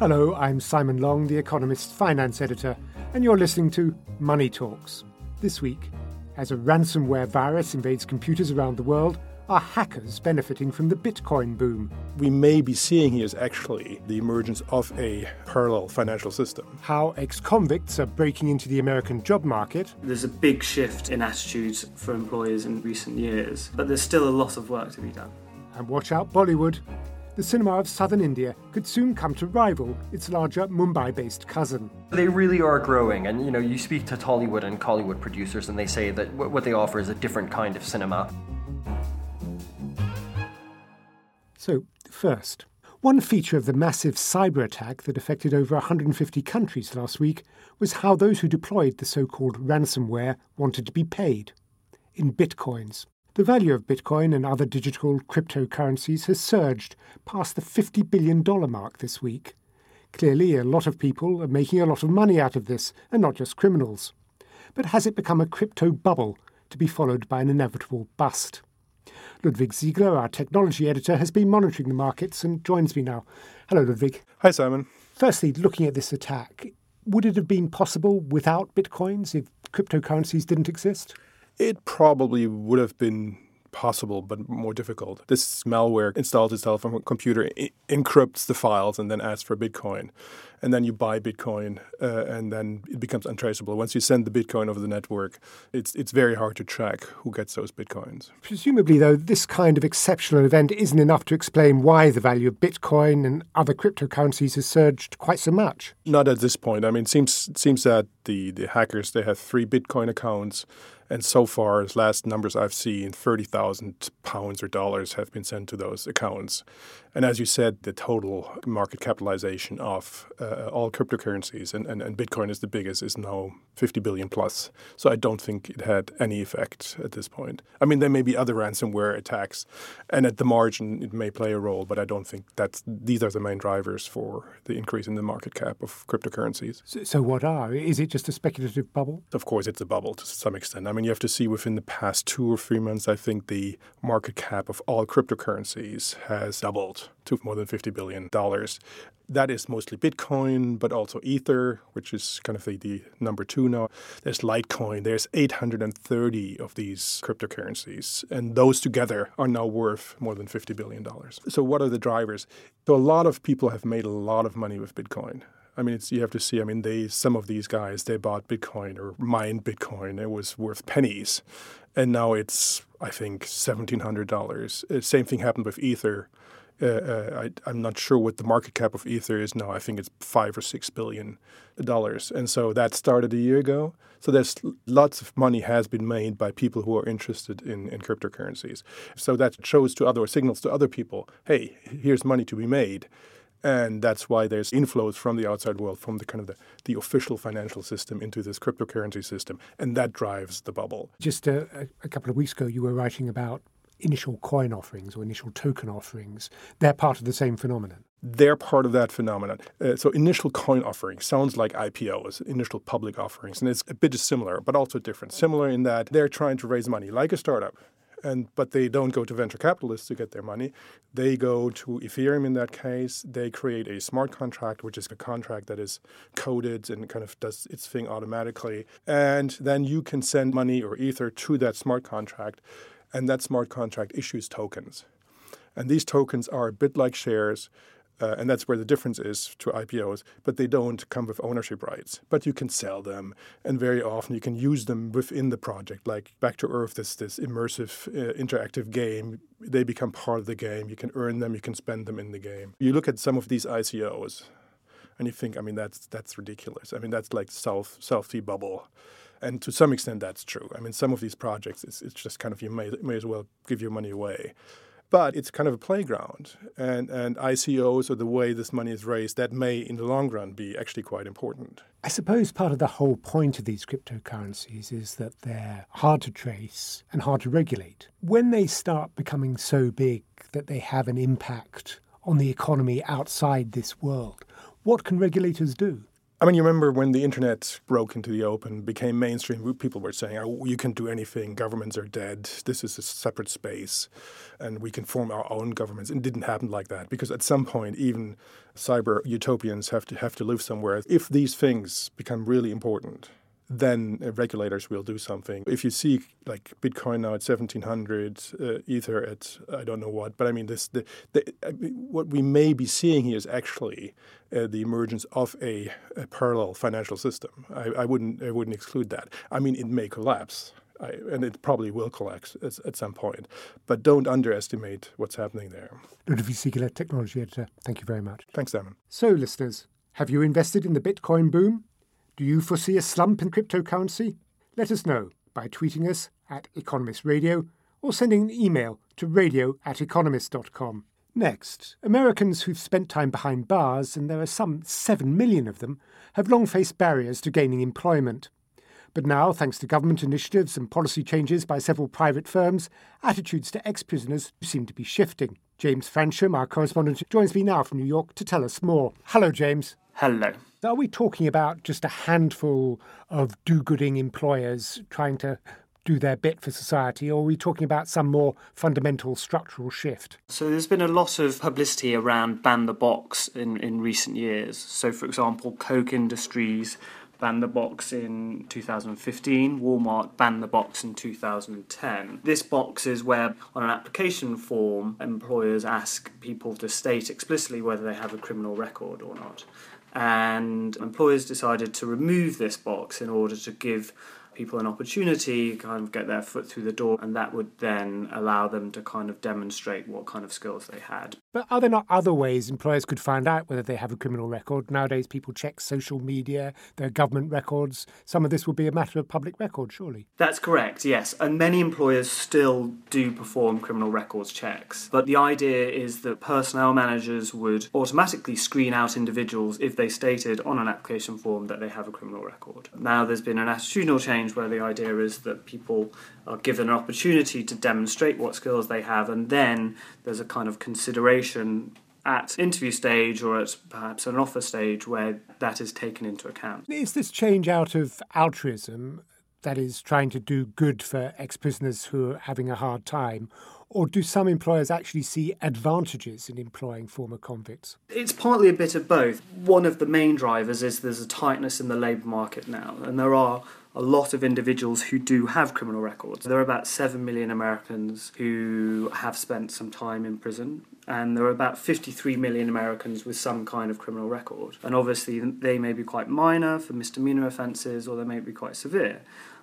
Hello, I'm Simon Long, The Economist's finance editor, and you're listening to Money Talks. This week, as a ransomware virus invades computers around the world, are hackers benefiting from the Bitcoin boom? We may be seeing here is actually the emergence of a parallel financial system. How ex convicts are breaking into the American job market. There's a big shift in attitudes for employers in recent years, but there's still a lot of work to be done. And watch out, Bollywood. The cinema of southern India could soon come to rival its larger Mumbai based cousin. They really are growing, and you know, you speak to Tollywood and Kollywood producers, and they say that what they offer is a different kind of cinema. So, first, one feature of the massive cyber attack that affected over 150 countries last week was how those who deployed the so called ransomware wanted to be paid in bitcoins. The value of Bitcoin and other digital cryptocurrencies has surged past the $50 billion mark this week. Clearly, a lot of people are making a lot of money out of this, and not just criminals. But has it become a crypto bubble to be followed by an inevitable bust? Ludwig Siegele, our technology editor, has been monitoring the markets and joins me now. Hello, Ludwig. Hi, Simon. Firstly, looking at this attack, would it have been possible without bitcoins if cryptocurrencies didn't exist? It probably would have been possible but more difficult. This malware installs itself on a computer, encrypts the files, and then asks for Bitcoin. And then you buy Bitcoin, uh, and then it becomes untraceable. Once you send the Bitcoin over the network, it's it's very hard to track who gets those Bitcoins. Presumably, though, this kind of exceptional event isn't enough to explain why the value of Bitcoin and other cryptocurrencies has surged quite so much. Not at this point. I mean, it seems it seems that the the hackers they have three Bitcoin accounts and so far, as last numbers I've seen, 30,000 pounds or dollars have been sent to those accounts. And as you said, the total market capitalization of uh, Uh, all cryptocurrencies, and, and, and Bitcoin is the biggest, is now 50 billion plus. So I don't think it had any effect at this point. I mean, there may be other ransomware attacks, and at the margin, it may play a role, but I don't think that these are the main drivers for the increase in the market cap of cryptocurrencies. So, so what are? Is it just a speculative bubble? Of course, it's a bubble to some extent. I mean, you have to see within the past two or three months, I think the market cap of all cryptocurrencies has doubled to more than $50 billion. That is mostly Bitcoin, but also Ether, which is kind of the, the number two now. There's Litecoin. There's 830 of these cryptocurrencies. And those together are now worth more than $50 billion. So, what are the drivers? So, a lot of people have made a lot of money with Bitcoin. I mean, you have to see. I mean, they some of these guys they bought Bitcoin or mined Bitcoin. It was worth pennies, and now it's I think seventeen hundred dollars. Uh, same thing happened with Ether. Uh, uh, I, am not sure what the market cap of Ether is now. I think it's five or six billion dollars, and so that started a year ago. So there's lots of money has been made by people who are interested in, in cryptocurrencies. So that shows to other signals to other people, hey, here's money to be made. And that's why there's inflows from the outside world, from the kind of the, the official financial system into this cryptocurrency system, and that drives the bubble. Just a, a couple of weeks ago, you were writing about initial coin offerings or initial token offerings, they're part of the same phenomenon. They're part of that phenomenon. Uh, so, initial coin offering sounds like IPOs, initial public offerings, and it's a bit similar, but also different. Similar in that they're trying to raise money like a startup. And, but they don't go to venture capitalists to get their money. They go to Ethereum in that case. They create a smart contract, which is a contract that is coded and kind of does its thing automatically. And then you can send money or Ether to that smart contract and that smart contract issues tokens. And these tokens are a bit like shares, uh, and that's where the difference is to IPOs, but they don't come with ownership rights. But you can sell them, and very often you can use them within the project. Like Back to Earth, this, this immersive, uh, interactive game, they become part of the game. You can earn them, you can spend them in the game. You look at some of these ICOs, and you think, I mean, that's that's ridiculous. I mean, that's like self self bubble. And to some extent, that's true. I mean, some of these projects, it's, it's just kind of you may, may as well give your money away. But it's kind of a playground, and, and ICOs or the way this money is raised, that may in the long run be actually quite important. I suppose part of the whole point of these cryptocurrencies is that they're hard to trace and hard to regulate. When they start becoming so big that they have an impact on the economy outside this world, what can regulators do? I mean, you remember when the internet broke into the open, became mainstream, people were saying, oh, you can do anything, governments are dead, this is a separate space, and we can form our own governments. It didn't happen like that because at some point, even cyber utopians have to have to live somewhere. If these things become really important, then regulators will do something. If you see like Bitcoin now at 1700, uh, Ether at I don't know what, but I mean this the, the I mean, what we may be seeing here is actually uh, the emergence of a, a parallel financial system. I, I, wouldn't I wouldn't exclude that. I mean it may collapse. I, and it probably will collapse at, at, some point. But don't underestimate what's happening there. Ludwig Siegele, technology editor, thank you very much. Thanks, Damon. So, listeners, have you invested in the Bitcoin boom? Do you foresee a slump in cryptocurrency? Let us know by tweeting us at Economist Radio or sending an email to radio at economist.com. Next, Americans who've spent time behind bars, and there are some 7 million of them, have long faced barriers to gaining employment. But now, thanks to government initiatives and policy changes by several private firms, attitudes to ex prisoners seem to be shifting. James Fransham, our correspondent, joins me now from New York to tell us more. Hello, James. Hello. Are we talking about just a handful of do gooding employers trying to do their bit for society, or are we talking about some more fundamental structural shift? So, there's been a lot of publicity around ban the box in, in recent years. So, for example, Koch Industries banned the box in 2015, Walmart banned the box in 2010. This box is where, on an application form, employers ask people to state explicitly whether they have a criminal record or not. And employers decided to remove this box in order to give people an opportunity, kind of get their foot through the door, and that would then allow them to kind of demonstrate what kind of skills they had. But are there not other ways employers could find out whether they have a criminal record? Nowadays, people check social media, their government records. Some of this would be a matter of public record, surely. That's correct, yes. And many employers still do perform criminal records checks. But the idea is that personnel managers would automatically screen out individuals if they stated on an application form that they have a criminal record. Now, there's been an attitudinal change change where the idea is that people are given an opportunity to demonstrate what skills they have, and then there's a kind of consideration at interview stage or at perhaps an offer stage where that is taken into account. Is this change out of altruism, that is, trying to do good for ex prisoners who are having a hard time? Or do some employers actually see advantages in employing former convicts? It's partly a bit of both. One of the main drivers is there's a tightness in the labour market now, and there are a lot of individuals who do have criminal records. There are about 7 million Americans who have spent some time in prison, and there are about 53 million Americans with some kind of criminal record. And obviously, they may be quite minor for misdemeanor offences or they may be quite severe.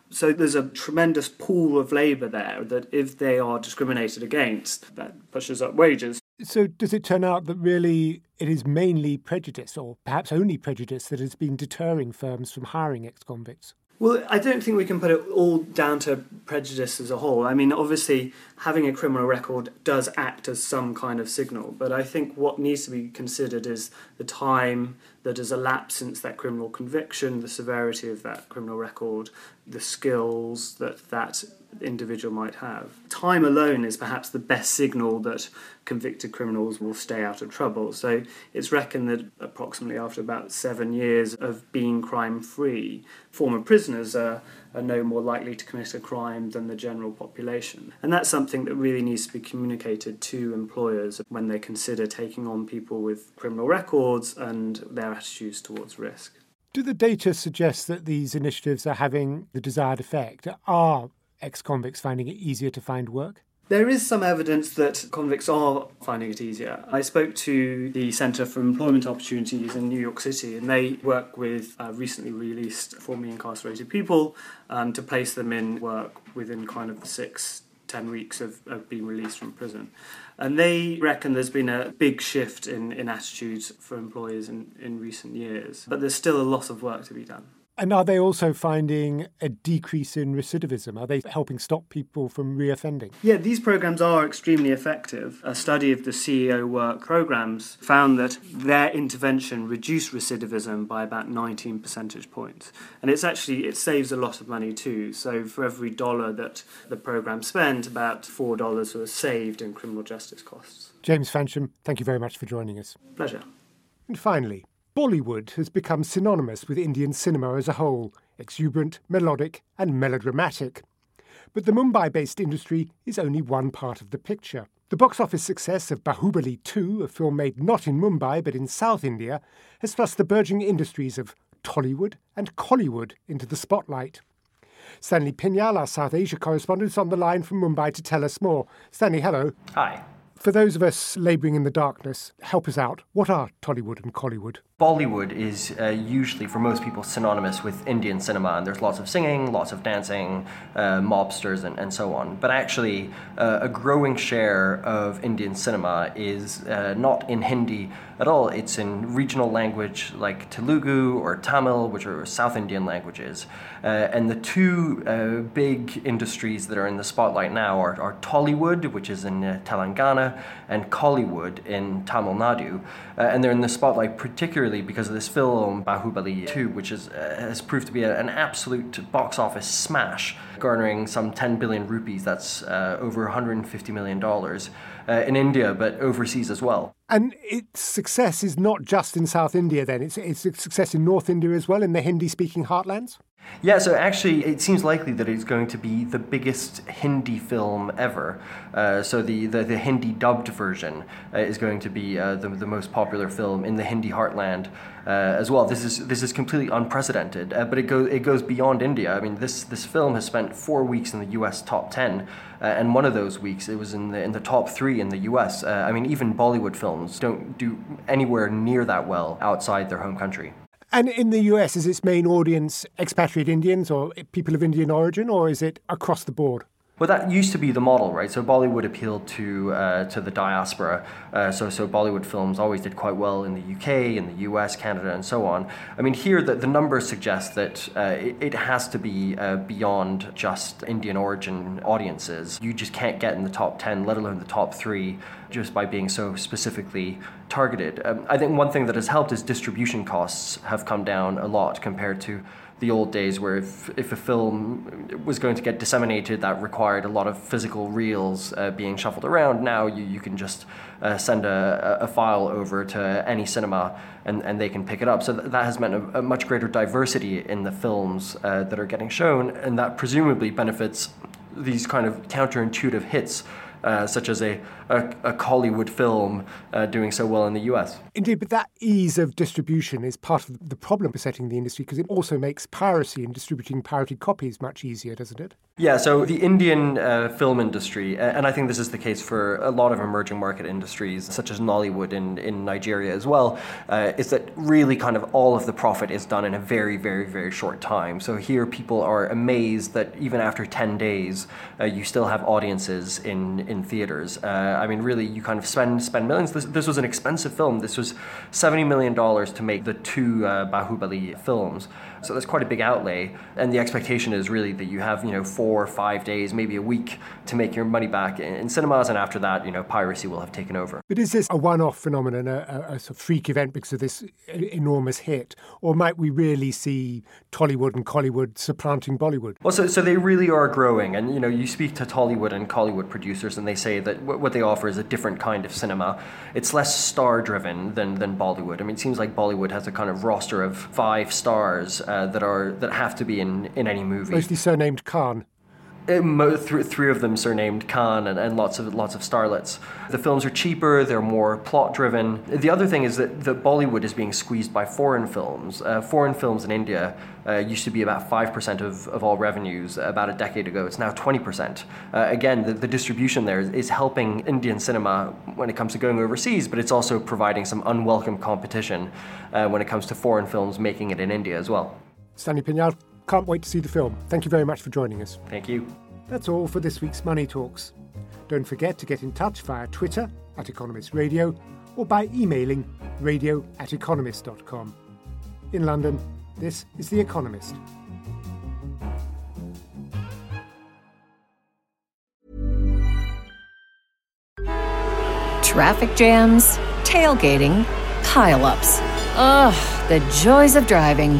So there's a tremendous pool of labour there that if they are discriminated against, that pushes up wages. So does it turn out that really it is mainly prejudice, or perhaps only prejudice, that has been deterring firms from hiring ex convicts? Well, I don't think we can put it all down to prejudice as a whole. I mean, obviously, having a criminal record does act as some kind of signal, but I think what needs to be considered is the time that has elapsed since that criminal conviction, the severity of that criminal record, the skills that that individual might have. Time alone is perhaps the best signal that convicted criminals will stay out of trouble. So it's reckoned that approximately after about seven years of being crime free, former prisoners are, are no more likely to commit a crime than the general population. And that's something that really needs to be communicated to employers when they consider taking on people with criminal records and their attitudes towards risk. Do the data suggest that these initiatives are having the desired effect? Are ex convicts finding it easier to find work? There is some evidence that convicts are finding it easier. I spoke to the Centre for Employment Opportunities in New York City, and they work with uh, recently released formerly incarcerated people um, to place them in work within kind of the six, ten weeks of, of being released from prison. And they reckon there's been a big shift in, in attitudes for employers in, in recent years, but there's still a lot of work to be done. And are they also finding a decrease in recidivism? Are they helping stop people from reoffending? Yeah, these programs are extremely effective. A study of the CEO work programs found that their intervention reduced recidivism by about 19 percentage points. And it's actually it saves a lot of money too. So for every dollar that the program spent, about $4 was saved in criminal justice costs. James Fransham, thank you very much for joining us. Pleasure. And finally, Bollywood has become synonymous with Indian cinema as a whole, exuberant, melodic, and melodramatic. But the Mumbai based industry is only one part of the picture. The box office success of Bahubali 2, a film made not in Mumbai but in South India, has thrust the burgeoning industries of Tollywood and Kollywood into the spotlight. Stanley Pignal, our South Asia correspondent, is on the line from Mumbai to tell us more. Stanley, hello. Hi. For those of us labouring in the darkness, help us out. What are Tollywood and Kollywood? Bollywood is uh, usually, for most people, synonymous with Indian cinema, and there's lots of singing, lots of dancing, uh, mobsters, and, and so on. But actually, uh, a growing share of Indian cinema is uh, not in Hindi at all. It's in regional language like Telugu or Tamil, which are South Indian languages. Uh, and the two uh, big industries that are in the spotlight now are, are Tollywood, which is in Telangana, and Kollywood in Tamil Nadu. and they're in the spotlight particularly particularly because of this film Bahubali 2, which is, uh, has proved to be a, an absolute box office smash, garnering some 10 billion rupees, that's uh, over 150 million dollars. Uh, in India, but overseas as well. And its success is not just in South India, then, it's, it's a success in North India as well, in the Hindi speaking heartlands? Yeah, so actually, it seems likely that it's going to be the biggest Hindi film ever. Uh, so the, the, the, Hindi dubbed version uh, is going to be uh, the, the most popular film in the Hindi heartland uh, as well. This is this is completely unprecedented, uh, but it goes it goes beyond India. I mean, this this film has spent four weeks in the U.S. top ten, uh, and one of those weeks it was in the in the top three in the U.S. I mean, even Bollywood films don't do anywhere near that well outside their home country. And in the US, is its main audience expatriate Indians or people of Indian origin, or is it across the board? Well, that used to be the model, right? So Bollywood appealed to uh, to the diaspora. Uh, so so Bollywood films always did quite well in the UK, in the US, Canada, and so on. I mean, here the, the numbers suggest that uh, it, it, has to be uh, beyond just Indian origin audiences. You just can't get in the top ten, let alone the top three, just by being so specifically targeted. Um, I think one thing that has helped is distribution costs have come down a lot compared to the old days where if, if a film was going to get disseminated that required a lot of physical reels uh, being shuffled around, now you, you can just uh, send a, a file over to any cinema and, and they can pick it up. So th- that has meant a, a, much greater diversity in the films uh, that are getting shown, and that presumably benefits these kind of counterintuitive hits uh, such as a, a, a Kollywood film uh, doing so well in the US. Indeed, but that ease of distribution is part of the problem besetting the industry because it also makes piracy and distributing pirated copies much easier, doesn't it? Yeah, so the Indian uh, film industry, and I think this is the case for a lot of emerging market industries, such as Nollywood in, in Nigeria as well, uh, is that really kind of all of the profit is done in a very, very, very short time. So here people are amazed that even after 10 days, uh, you still have audiences in, in theaters. Uh, I mean, really, you kind of spend, spend millions. This, this was an expensive film. This was $70 million to make the two uh, Bahubali films. So that's quite a big outlay. And the expectation is really that you have, you know, four or five days, maybe a week to make your money back in cinemas. And after that, you know, piracy will have taken over. But is this a one off phenomenon, a, a, sort of freak event because of this enormous hit? Or might we really see Tollywood and Kollywood supplanting Bollywood? Well, so, so they really are growing. And, you know, you speak to Tollywood and Kollywood producers and they say that w- what they offer is a different kind of cinema. It's less star driven than, than Bollywood. I mean, it seems like Bollywood has a kind of roster of five stars uh, that are that have to be in, in any movie. Mostly surnamed Khan. Uh, three of them surnamed Khan and, and lots of lots of starlets. The films are cheaper, they're more plot driven. The other thing is that, that Bollywood is being squeezed by foreign films. Uh, foreign films in India uh, used to be about 5% of, of all revenues about a decade ago. It's now 20%. Uh, again, the, the distribution there is, is, helping Indian cinema when it comes to going overseas, but it's also providing some unwelcome competition uh, when it comes to foreign films making it in India as well. Stanley Pignal, can't wait to see the film. Thank you very much for joining us. Thank you. That's all for this week's Money Talks. Don't forget to get in touch via Twitter at Economist Radio or by emailing radio at economist.com. In London, This is The Economist. Traffic jams, tailgating, pileups. Ugh, the joys of driving.